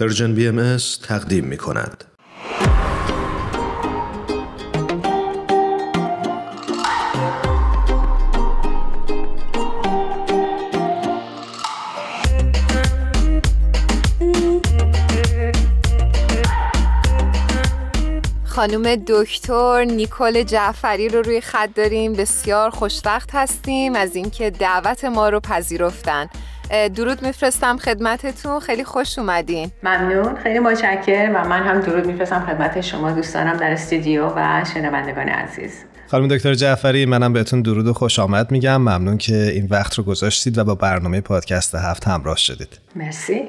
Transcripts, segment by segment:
پرژن بی ام تقدیم می کند. خانم دکتر نیکل جعفری رو روی خط داریم بسیار خوشوقت هستیم از اینکه دعوت ما رو پذیرفتن درود میفرستم خدمتتون. خیلی خوش اومدین. ممنون. خیلی متشکرم و من هم درود میفرستم خدمت شما دوستانم در استودیو و شنوندگان عزیز. خانم دکتر جعفری منم بهتون درود و خوش آمد میگم. ممنون که این وقت رو گذاشتید و با برنامه پادکست هفت همراه شدید. مرسی.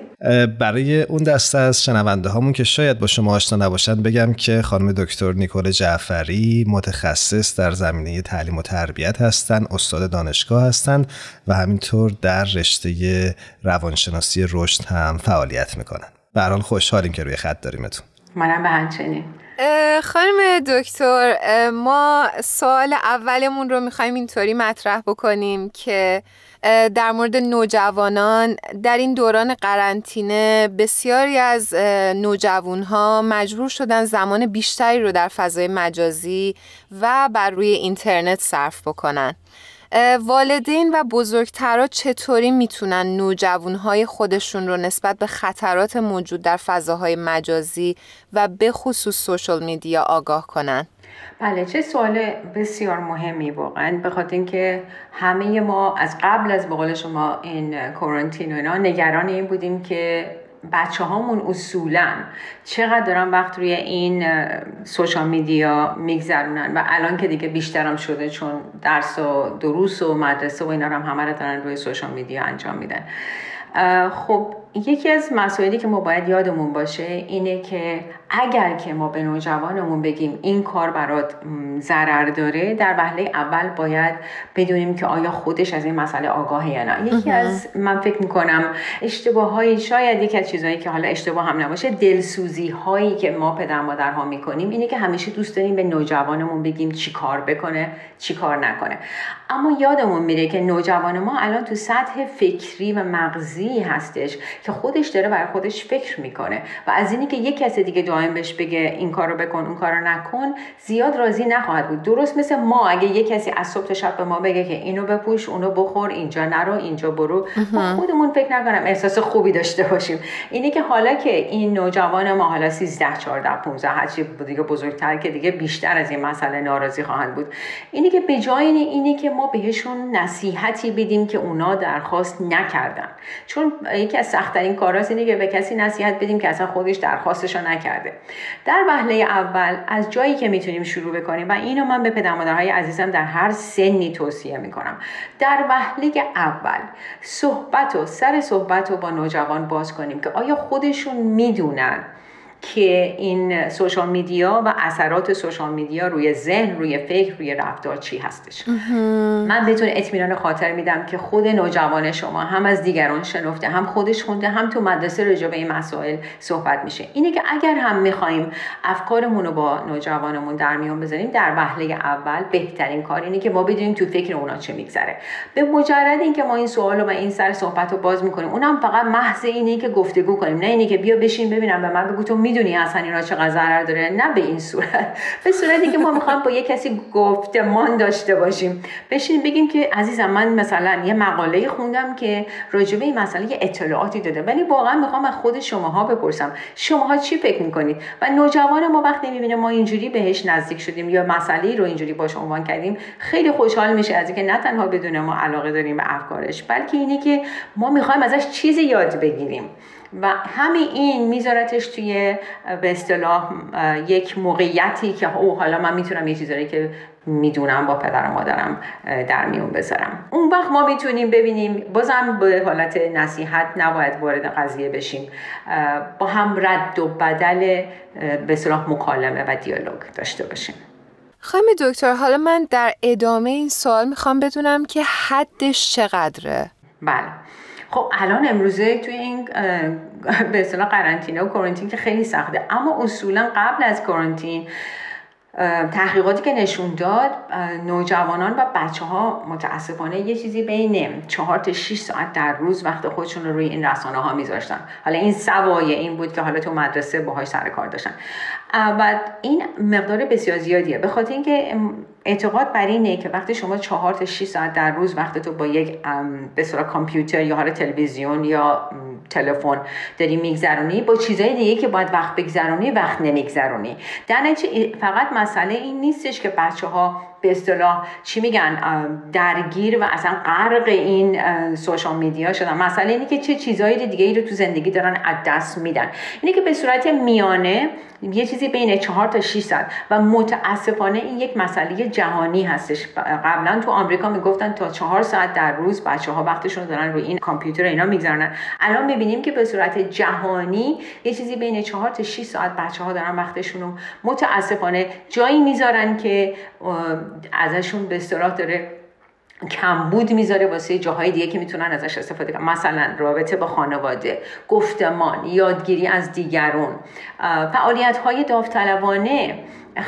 برای اون دسته از شنونده هامون که شاید با شما آشنا نباشن بگم که خانم دکتر نیکول جعفری متخصص در زمینه تعلیم و تربیت هستند استاد دانشگاه هستند و همینطور در رشته روانشناسی رشد هم فعالیت می‌کنن. به حال خوشحالیم که روی خط داریمتون منم به همچنین. خانم دکتر ما سوال اولمون رو می‌خوایم اینطوری مطرح بکنیم که در مورد نوجوانان در این دوران قرنطینه بسیاری از نوجوانها مجبور شدن زمان بیشتری رو در فضای مجازی و بر روی اینترنت صرف بکنن. والدین و بزرگترها چطوری می‌تونن نوجوانهای خودشون رو نسبت به خطرات موجود در فضاهای مجازی و به خصوص سوشل میدیا آگاه کنن؟ بله چه سوال بسیار مهمی واقعا به خاطر اینکه همه ما از قبل از بقول شما این کورنتین و اینا نگران این بودیم که بچه هامون اصولا چقدر دارن وقت روی این سوشال میدیا میگذرونن و الان که دیگه بیشترم شده چون درس و دروس و مدرسه و اینا هم همه رو دارن روی سوشال میدیا انجام میدن. خب یکی از مسائلی که ما باید یادمون باشه اینه که اگر که ما به نوجوانمون بگیم این کار برات ضرر داره در وهله اول باید بدونیم که آیا خودش از این مسئله آگاهه یا نه. یکی از من فکر می‌کنم اشتباه های شاید یکی از چیزهایی که حالا اشتباه هم نباشه دلسوزی هایی که ما پدر مادرها می‌کنیم اینه که همیشه دوست داریم به نوجوانمون بگیم چی کار بکنه چی کار نکنه. اما یادمون میره که نوجوان ما الان تو سطح فکری و مغزی هستش که خودش داره برای خودش فکر می‌کنه. و از اینی که یک کس دیگه دائم بهش بگه این کارو بکن اون کارو نکن زیاد راضی نخواهد بود. درست مثل ما اگه یک کسی از صبح تا شب به ما بگه که اینو بپوش اونو بخور اینجا نرو اینجا برو. ما خودمون فکر نکنم احساس خوبی داشته باشیم. اینه که حالا که این نوجوان ما حالا 13 14 15 هرچی دیگه بزرگتر که دیگه بیشتر از این مسئله ناراضی خواهند بود. اینه که به جای اینه که ما بهشون نصیحتی بدیم که اونا درخواست نکردن. چون یکی از سختترین کاراست اینه که به کسی نصیحت بدیم که اصلا خودش درخواستشو نکرده. در وهله اول از جایی که می‌تونیم شروع بکنیم و اینو من به پدر مادرهای عزیزم در هر سنی توصیه می‌کنم. در وهله اول صحبت و سر صحبت رو با نوجوان باز کنیم که آیا خودشون می‌دونن که این سوشال میدیا و اثرات سوشال میدیا روی ذهن روی فکر روی رفتار چی هستش. من بهتون اطمینان خاطر میدم که خود نوجوان شما هم از دیگران شنفته هم خودش خونده هم تو مدرسه رجا به این مسائل صحبت میشه. اینه که اگر هم می‌خوایم افکارمون رو با نوجوانمون در میون بذاریم در وهله اول بهترین کار اینه که ما بدونیم تو فکر اونا چه میگذره. به مجرد اینکه ما این سوال و این سر صحبت رو باز می‌کنیم اونم فقط محض اینه که گفتگو کنیم نه اینه که بیا بشین ببینم به من بگو تو می‌دونی اصلا اینا چقدر ضرر داره. نه به این صورت. به صورتی که ما می‌خوایم با یه کسی گفتمان داشته باشیم. بشین بگیم که عزیزم من مثلا یه مقاله خوندم که راجبه این مسئله یه اطلاعاتی داده. ولی واقعا می‌خوام از خود شماها بپرسم. شماها چی فکر می‌کنید؟ و نوجوان ما وقتی می‌بینه ما اینجوری بهش نزدیک شدیم یا مسئله رو اینجوری باش عنوان کردیم خیلی خوشحال میشه از اینکه نه تنها بدون ما علاقه داریم به افکارش بلکه اینه که ما می‌خوایم ازش چیزی یاد بگیریم. و همین این میذارتش توی به اصطلاح یک موقعیتی که او حالا من می‌تونم یه چیزایی که می‌دونم با پدر و مادرم در میون بذارم. اون وقت ما می‌تونیم ببینیم بازم به حالت نصیحت نباید وارد قضیه بشیم. با هم رد و بدل به صلاح مکالمه و دیالوگ داشته باشیم. خانم دکتر حالا من در ادامه این سوال می‌خوام بدونم که حدش چقدره؟ بله. خب الان امروزه توی این به اصطلاح قرنطینه و کرانتین که خیلی سخته. اما اصولا قبل از کرانتین تحقیقاتی که نشون داد نوجوانان و بچه ها متاسفانه یه چیزی بین چهار تا 6 ساعت در روز وقت خودشون رو روی این رسانه ها میذاشتن. حالا این سوایه این بود که حالا تو مدرسه باهاش سر کار داشتن. و این مقدار بسیار زیادیه. به خاطر اینکه اعتقاد بر اینه که وقتی شما چهار تا 6 ساعت در روز وقت تو با یک به کامپیوتر یا حالا تلویزیون یا تلفن داری میگذرونی با چیزهای دیگه که باید وقت بگذرونی وقت نمیگذرونی. در فقط مسئله این نیستش که بچه ها به اصطلاح چی میگن درگیر و اصلا غرق این سوشال میدیا شدن. مسئله اینه که چه چیزهایی دیگه ای رو تو زندگی دارن از دست میدن. اینه که به صورت میانه یه چیزی بین 4 تا 6 ساعت و متاسفانه این یک مسئله جهانی هستش. قبلا تو آمریکا می‌گفتن تا 4 ساعت در روز بچه ها وقتشون دارن روی این کامپیوتر اینا میگذرنن الان می‌بینیم که به صورت جهانی یه چیزی بین 4 تا 6 ساعت بچه ها دارن وقتشون رو متاسفانه جایی می‌ذارن که ازشون به اصطلاح داره کمبود می‌ذاره واسه جاهای دیگه که می‌تونن ازش استفاده کنن. مثلا رابطه با خانواده گفتمان یادگیری از دیگرون. فعالیت های داوطلبانه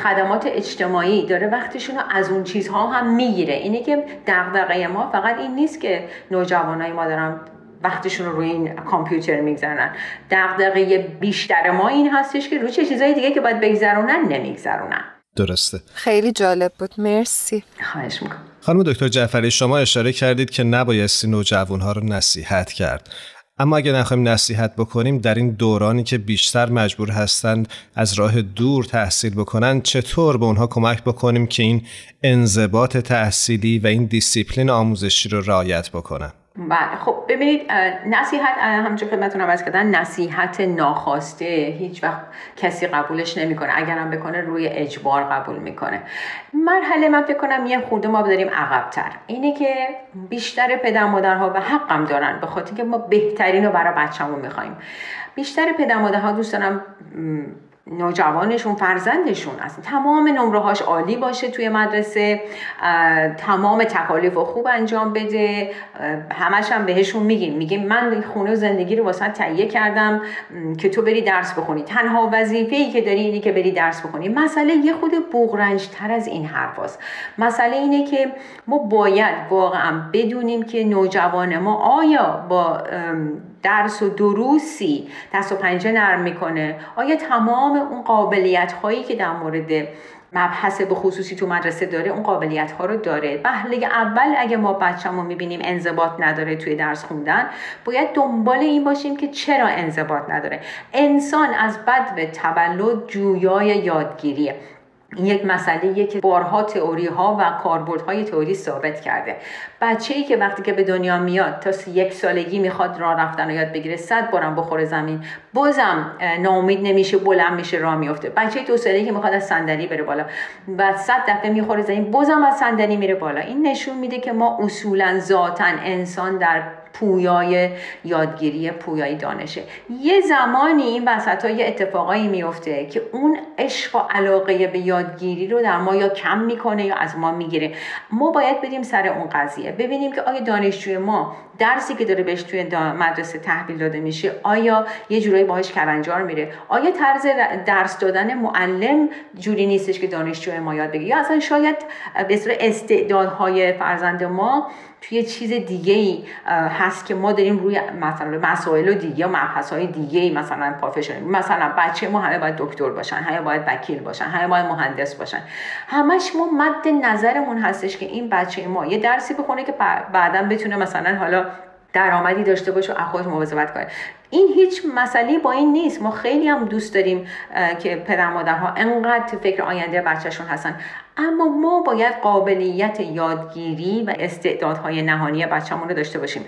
خدمات اجتماعی داره. وقتشون رو از اون چیزها هم می‌گیره. اینه که دغدغه ما فقط این نیست که نوجوانای ما دارن وقتشون رو روی این کامپیوتر میگذرنن دغدغه بیشتر ما این هستش که روی چه چیزهای دیگه که باید بگذرونن نمیگذرونن. درسته. خیلی جالب بود. مرسی. خواهش می‌کنم. خانم دکتر جعفری شما اشاره کردید که نبایستی نوجوانها رو نصیحت کرد. اما اگر نخواهیم نصیحت بکنیم در این دورانی که بیشتر مجبور هستند از راه دور تحصیل بکنن چطور به اونها کمک بکنیم که این انضباط تحصیلی و این دیسیپلین آموزشی رو رعایت بکنن؟ بله. خب ببینید نصیحت همچون خدمتتون عوض کردن نصیحت ناخواسته هیچ وقت کسی قبولش نمی‌کنه. اگرم بکنه روی اجبار قبول می‌کنه. مرحله من فکر کنم یه خورده ما بداریم عقبتر. اینه که بیشتر پدر مادرها و حقم دارن به خاطر که ما بهترین رو برای بچه‌مون می‌خوایم. بیشتر پدر مادرها دوست دارن نوجوانشون فرزندشون است تمام نمره هاش عالی باشه توی مدرسه تمام تکالیف و خوب انجام بده. همش هم بهشون میگیم میگیم من خونه و زندگی رو واسه تهیه کردم که تو بری درس بخونی. تنها وظیفه ای که داری اینه که بری درس بخونی. مسئله یه خود بغرنج تر از این حرف هست. مسئله اینه که ما باید واقعا بدونیم که نوجوان ما آیا با درس و دروسی دست و پنجه نرم می‌کنه. آیا تمام اون قابلیت هایی که در مورد مبحث به خصوصی تو مدرسه داره اون قابلیت ها رو داره؟ بهله اول اگه ما بچه‌مو می‌بینیم انضباط نداره توی درس خوندن باید دنبال این باشیم که چرا انضباط نداره. انسان از بد به تولد جویای یادگیریه. یک مسئله که بارها تئوری ها و کاربردهای تئوری ثابت کرده. بچه ای که وقتی که به دنیا میاد تا یک سالگی می‌خواد راه رفتن و یاد بگیره صد بارم بخوره زمین. بازم ناامید نمیشه بلند میشه راه میفته. بچه دو سالگی که می‌خواد از صندلی بره بالا و صد دفعه می‌خوره زمین بازم از صندلی میره بالا. این نشون میده که ما اصولا ذاتا انسان در پویای یادگیری پویای دانشه. یه زمانی این وسط های اتفاقایی میفته که اون عشق و علاقه به یادگیری رو در ما یا کم می‌کنه یا از ما می‌گیره. ما باید بریم سر اون قضیه. ببینیم که آیا دانشجوی ما درسی که داره بهش توی مدرسه تحویل داده میشه آیا یه جورایی باهاش کلنجار میره؟ آیا طرز درس دادن معلم جوری نیستش که دانشجوی ما یاد بگیره؟ یا اصلا شاید به استعدادهای فرزند ما توی چیز دیگه ای هست که ما داریم روی مثلا مسائل دیگه یا مبحث های دیگه ای مثلا پافشن مثلا بچه ما همه باید دکتر باشن همه باید وکیل باشن همه باید مهندس باشن. همش ما مد نظرمون هستش که این بچه ما یه درسی بخونه که بعدا بتونه مثلا حالا درآمدی داشته باشه و خودش مواظبت کنه این هیچ مسئله با این نیست. ما خیلی هم دوست داریم که پدر مادرها انقدر فکر آینده بچهشون هستن. اما ما باید قابلیت یادگیری و استعدادهای نهانی بچه‌مون رو داشته باشیم.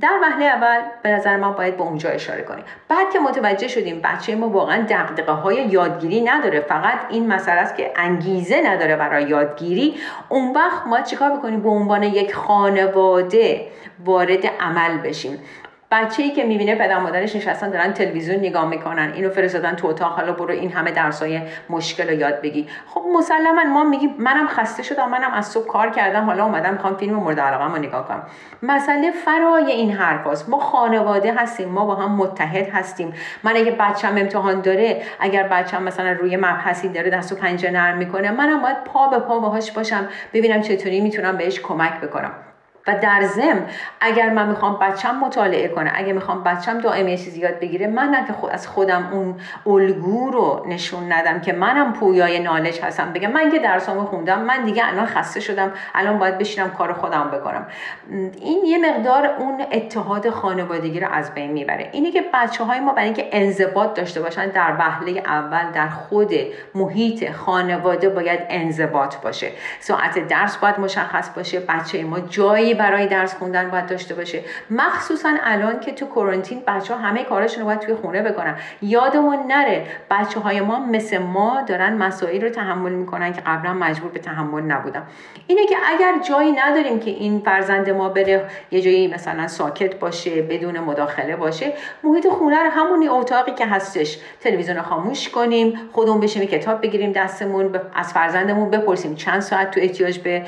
در وهله اول به نظر من باید به اونجا اشاره کنیم. بعد که متوجه شدیم بچه ما واقعا دقدقه های یادگیری نداره. فقط این مسئله است که انگیزه نداره برای یادگیری. اون وقت ما چیکار بکنیم؟ به عنوان یک خانواده وارد عمل بشیم. بچه ای که می‌بینه پدر مادرش نشستن دارن تلویزیون نگاه می‌کنن اینو فرستادن تو اتاق حالا برو این همه درسای مشکل رو یاد بگی. خب مسلما ما میگیم منم خسته شدم منم از صبح کار کردم حالا اومدم می‌خوام فیلم مورد علاقه رو نگاه کنم. مسئله فرای این حرفاست. ما خانواده هستیم ما با هم متحد هستیم. من اگه بچم امتحان داره اگر بچم مثلا روی مبحثی داره دست و پنجه نرم می‌کنه منم باید پا به پا باهاش باشم ببینم چطوری می‌تونم بهش کمک بکنم. در ضمن اگر من می‌خوام بچم مطالعه کنه اگه می‌خوام بچم دائم چیزی یاد بگیره من نه که از خودم اون الگو رو نشون ندم که منم پویای نالج هستم. بگم من که درسامو خوندم من دیگه الان خسته شدم الان باید بشینم کار خودم بکنم. این یه مقدار اون اتحاد خانوادگی رو از بین می‌بره. اینه که بچه های ما برای اینکه انضباط داشته باشن در وهله اول در خود محیط خانواده باید انضباط باشه. ساعت درس باید مشخص باشه بچه ما جایی برای درس خوندن باید داشته باشه. مخصوصا الان که تو کرانتین بچه ها همه کاراشون رو باید توی خونه بکنن. یادمون نره بچه های ما مثل ما دارن مسائل رو تحمل می‌کنن که قبلا مجبور به تحمل نبودن. اینه که اگر جایی نداریم که این فرزند ما بره یه جایی مثلا ساکت باشه بدون مداخله باشه محیط خونه رو همونی اتاقی که هستش. تلویزیون خاموش کنیم خودمون بشیم کتاب بگیریم دستمون از فرزندمون بپرسیم چند ساعت تو احتیاج به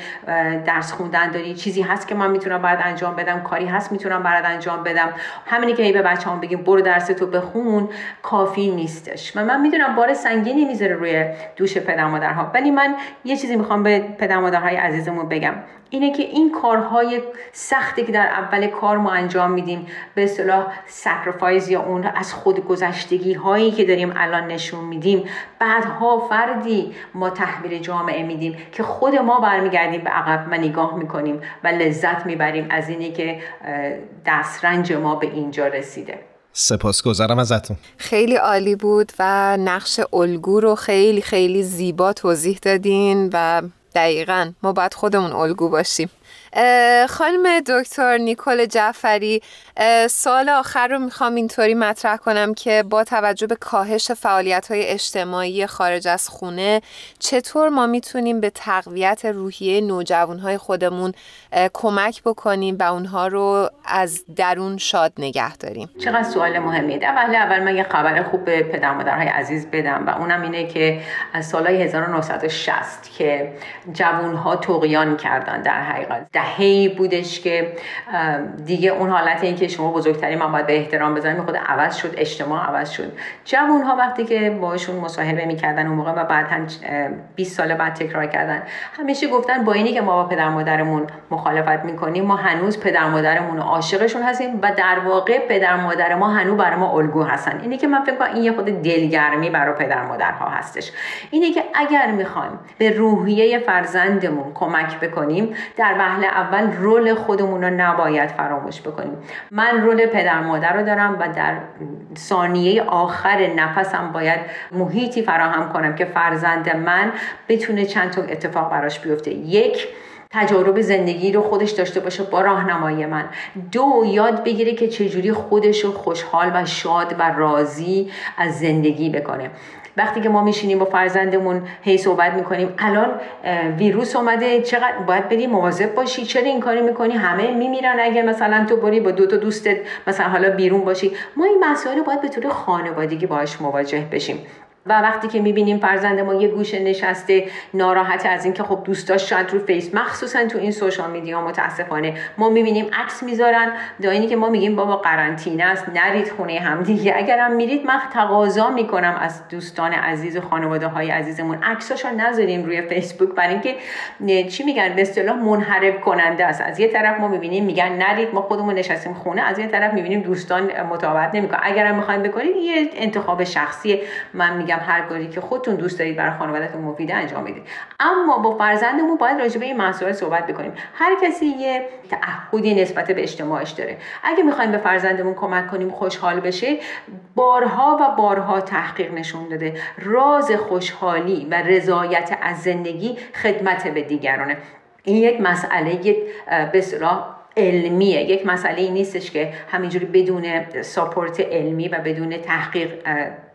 درس خوندن داری؟ چیزی هست که من می‌تونم بعد انجام بدم کاری هست می‌تونم برات انجام بدم. همینی که ای به بچه‌ام بگیم برو درس تو بخون کافی نیستش. و من می‌دونم بار سنگینی می‌ذاره روی دوش پدر مادرها. ولی من یه چیزی می‌خوام به پدر مادرهای عزیزمون بگم. اینه که این کارهای سختی که در اول کار ما انجام میدیم به اصطلاح sacrifice یا اون از خودگذشتگی هایی که داریم الان نشون میدیم بعدها فردی ما تحویل جامعه میدیم که خود ما برمیگردیم به عقب و نگاه می‌کنیم و لذت می‌بریم از اینه که دسترنج ما به اینجا رسیده. سپاسگزارم ازتون. خیلی عالی بود و نقش الگو رو خیلی خیلی زیبا توضیح دادین و دقیقا ما باید خودمون الگو باشیم. خانم دکتر نیکل جعفری سال آخر رو می‌خوام اینطوری مطرح کنم که با توجه به کاهش فعالیت های اجتماعی خارج از خونه چطور ما می‌تونیم به تقویت روحیه نوجوان های خودمون کمک بکنیم و اونها رو از درون شاد نگه داریم؟ چقدر سوال مهمیه؟ اول اول من یه خبر خوب به پدر مادرهای عزیز بدم و اونم اینه که از سالهای 1960 که جوون ها توقیان کردن در حقیقت. دهه‌ای بودش که دیگه اون حالت این که شما بزرگتری من باید به احترام بذاریم خود عوض شد اجتماع عوض شد. جوون ها وقتی که باشون مصاحبه می‌کردن اون موقع و بعد 20 سال بعد تکرار کردن. همیشه گفتن با اینی که ما با پدر مادرمون مخالفت می‌کنیم ما هنوز پدر مادرمون عاشقشون هستیم و در واقع پدر مادر ما هنوز برای ما الگو هستن. اینی که من فکر کنم این یه خود دلگرمی برای پدر مادرها هستش. اینه که اگر می‌خوایم به روحیه فرزندمون کمک بکنیم در وهله اول رول خودمون رو نباید فراموش بکنیم. من رول پدر مادر رو دارم و در ثانیه آخر نفسم باید محیطی فراهم کنم که فرزند من بتونه چند تا اتفاق براش بیفته. یک تجارب زندگی رو خودش داشته باشه با راهنمایی من. دو یاد بگیره که چجوری خودش رو خوشحال و شاد و راضی از زندگی بکنه. وقتی که ما میشینیم با فرزندمون هی صحبت می‌کنیم الان ویروس اومده چقدر باید بری مواظب باشی؟ چرا این کاری می‌کنی؟ همه میمیرن اگه مثلا تو بری با دو تا دوستت مثلا حالا بیرون باشی. ما این مسائل باید به طور خانوادگی باهاش مواجه بشیم. و وقتی که می‌بینیم فرزند ما یه گوشه نشسته ناراحت از اینکه خب دوستاش شاید رو Face مخصوصا تو این social media متاسفانه. ما می‌بینیم عکس می‌ذارن داینی که ما میگیم بابا قرنطینه است نرید خونه هم دیگه. اگرم میرید من تقاضا می‌کنم از دوستان عزیز و خانواده های عزیزمون. عکساشو نذاریم روی فیسبوک برای اینکه چی میگن؟ به اصطلاح منحرف کننده است. از یه طرف ما می‌بینیم میگن نرید ما خودمون نشستیم خونه. از یه طرف می‌بینیم دوستان مطابقت نمی‌کنن. اگرم می‌خواین بکنید یه انتخاب شخصی من میگم هر کاری که خودتون دوست دارید برای خانوادهتون مفیده انجام بدید. اما با فرزندمون باید راجع به این مسائل صحبت بکنیم. هر کسی یه تعهدی نسبت به اجتماعش داره. اگه می‌خوایم به فرزندمون کمک کنیم خوشحال بشه بارها و بارها تحقیق نشون داده. راز خوشحالی و رضایت از زندگی خدمت به دیگرانه. این یک مسئله به علمیه. یک مسئله ای نیستش که همینجوری بدون ساپورت علمی و بدون تحقیق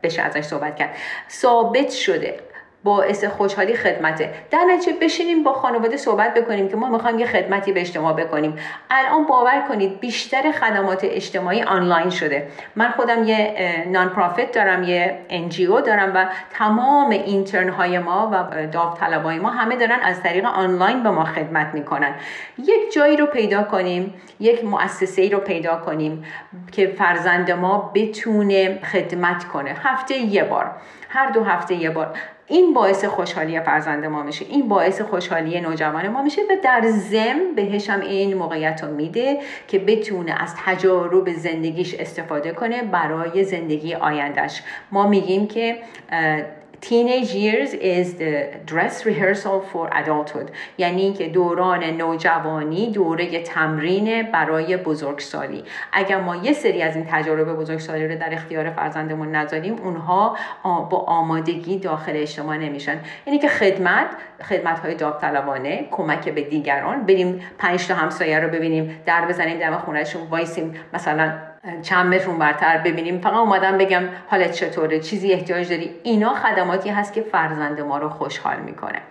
بشه ازش صحبت کرد. ثابت شده باعث خوشحالی خدمته. در نتیجه بشینیم با خانواده صحبت بکنیم که ما می‌خوایم یه خدمتی به اجتماع بکنیم. الان باور کنید بیشتر خدمات اجتماعی آنلاین شده. من خودم یه نان پرافیت دارم یه انجیو دارم و تمام اینترن های ما و داوطلبای ما همه دارن از طریق آنلاین به ما خدمت می‌کنن. یک جایی رو پیدا کنیم یک مؤسسه رو پیدا کنیم که فرزند ما بتونه خدمت کنه. هفته یه بار. هر دو هفته یه بار. این باعث خوشحالی فرزند ما میشه این باعث خوشحالی نوجوان ما میشه و در زم بهش هم این موقعیت رو میده که بتونه از تجارب زندگیش استفاده کنه برای زندگی آیندهش ما میگیم که teenage years is the dress rehearsal for adulthood. یعنی اینکه دوران نوجوانی دوره تمرین برای بزرگسالی. اگر ما یه سری از این تجارب بزرگسالی رو در اختیار فرزندمون نذاریم اونها با آمادگی داخل اجتماع نمیشن. یعنی که خدمت خدمت های داوطلبانه کمک به دیگران. بریم پنج تا همسایه رو ببینیم در بزنیم دم خونهشون وایسیم. مثلا چند متر برتر ببینیم. فقط اومدم بگم حالت چطوره؟ چیزی احتیاج داری؟ اینا خدماتی هست که فرزند ما رو خوشحال می‌کنه.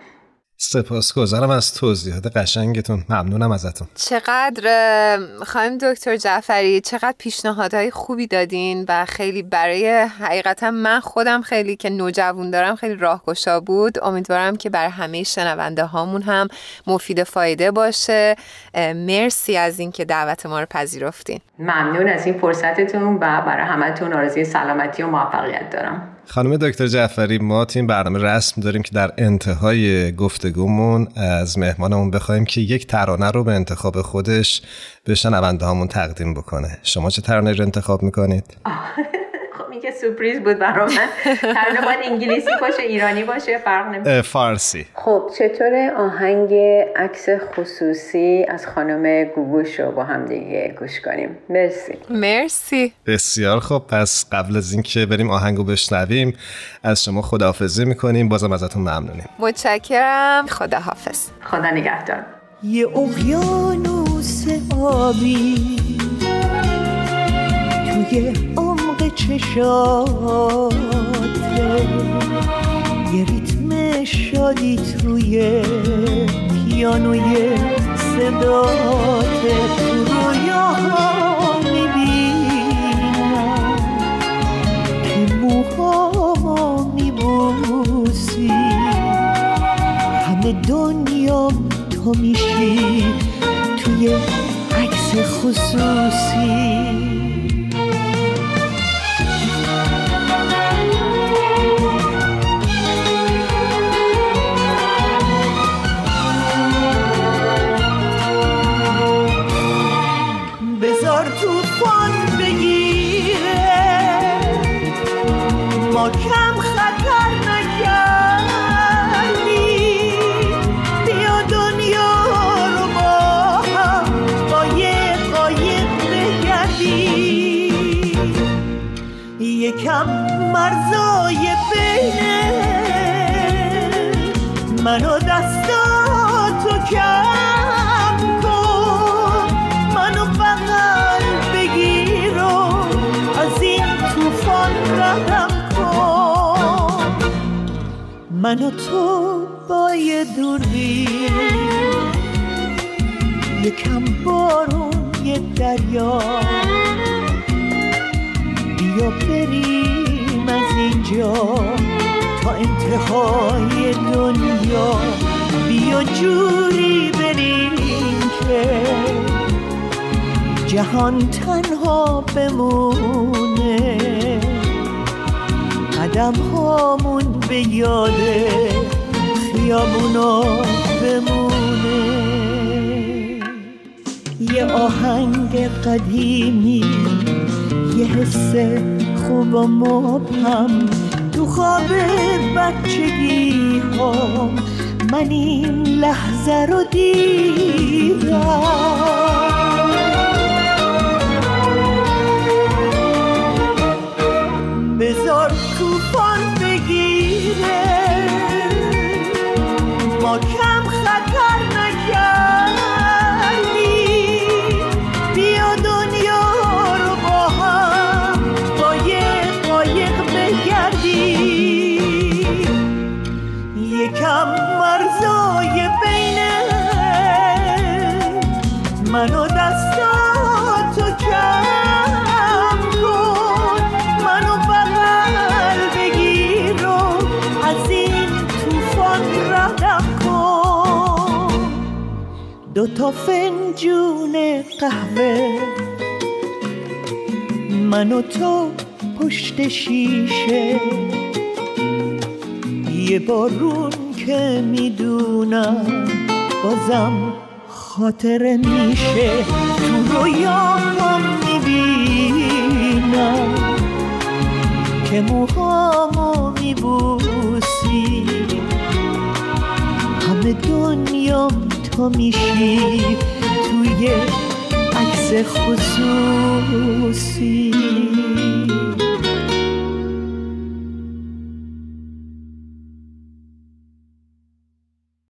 سپاسگزارم از توضیحات قشنگتون. ممنونم ازتون. چقدر خواهیم دکتر جعفری چقدر پیشنهادهای خوبی دادین و خیلی برای حقیقتا من خودم خیلی که نوجوان دارم خیلی راهگشا بود. امیدوارم که برای همه شنونده هامون هم مفید فایده باشه. مرسی از اینکه دعوت ما رو پذیرفتین. ممنون از این فرصتتون و برای همتون آرزوی سلامتی و موفقیت دارم. خانم دکتر جعفری ما تیم برنامه رسم داریم که در انتهای گفتگومون از مهمانمون بخوایم که یک ترانه رو به انتخاب خودش به شنونده هامون تقدیم بکنه شما چه ترانه رو انتخاب می‌کنید؟ که سورپریز بود برای من. ترانه باید انگلیسی باشه ایرانی باشه فرق نمی‌کنه. فارسی. خب چطور آهنگ عکس خصوصی از خانم گوگوش رو با هم دیگه گوش کنیم؟ مرسی. مرسی. بسیار خب پس قبل از اینکه بریم آهنگو بشنویم از شما خداحافظی می‌کنیم. بازم ازتون ممنونیم. متشکرم. خداحافظ. خدا نگهدار. یه اقیانوس آبی توی چشاته یه ریتم شادی توی پیانوی صداته تو رویاها می‌بینم. که موهاما میبوسی. همه دنیا تو میشی. توی عکس خصوصی. منو دستاتو کم کن. منو بغل بگیر و از این توفان ردم کن. منو تو با یه دوری یکم بارون یه دریا. بیا بریم از اینجا. انتهای دنیا. بیا جوری بریم که جهان تنها بمونه. قدم هامون به یاد خیابونا بمونه. یه آهنگ قدیمی یه حس خوب و مبهم. خواب بچگی ها من این لحظه رو دیدم. بذار توفان بگیره ما تا فنجون قهوه. من و تو پشت شیشه. یه بارون که می‌دونم بازم خاطره میشه. تو رویام می‌بینم که موهامو میبوسی. همه دنیام تو میشی توی عکس خصوصی.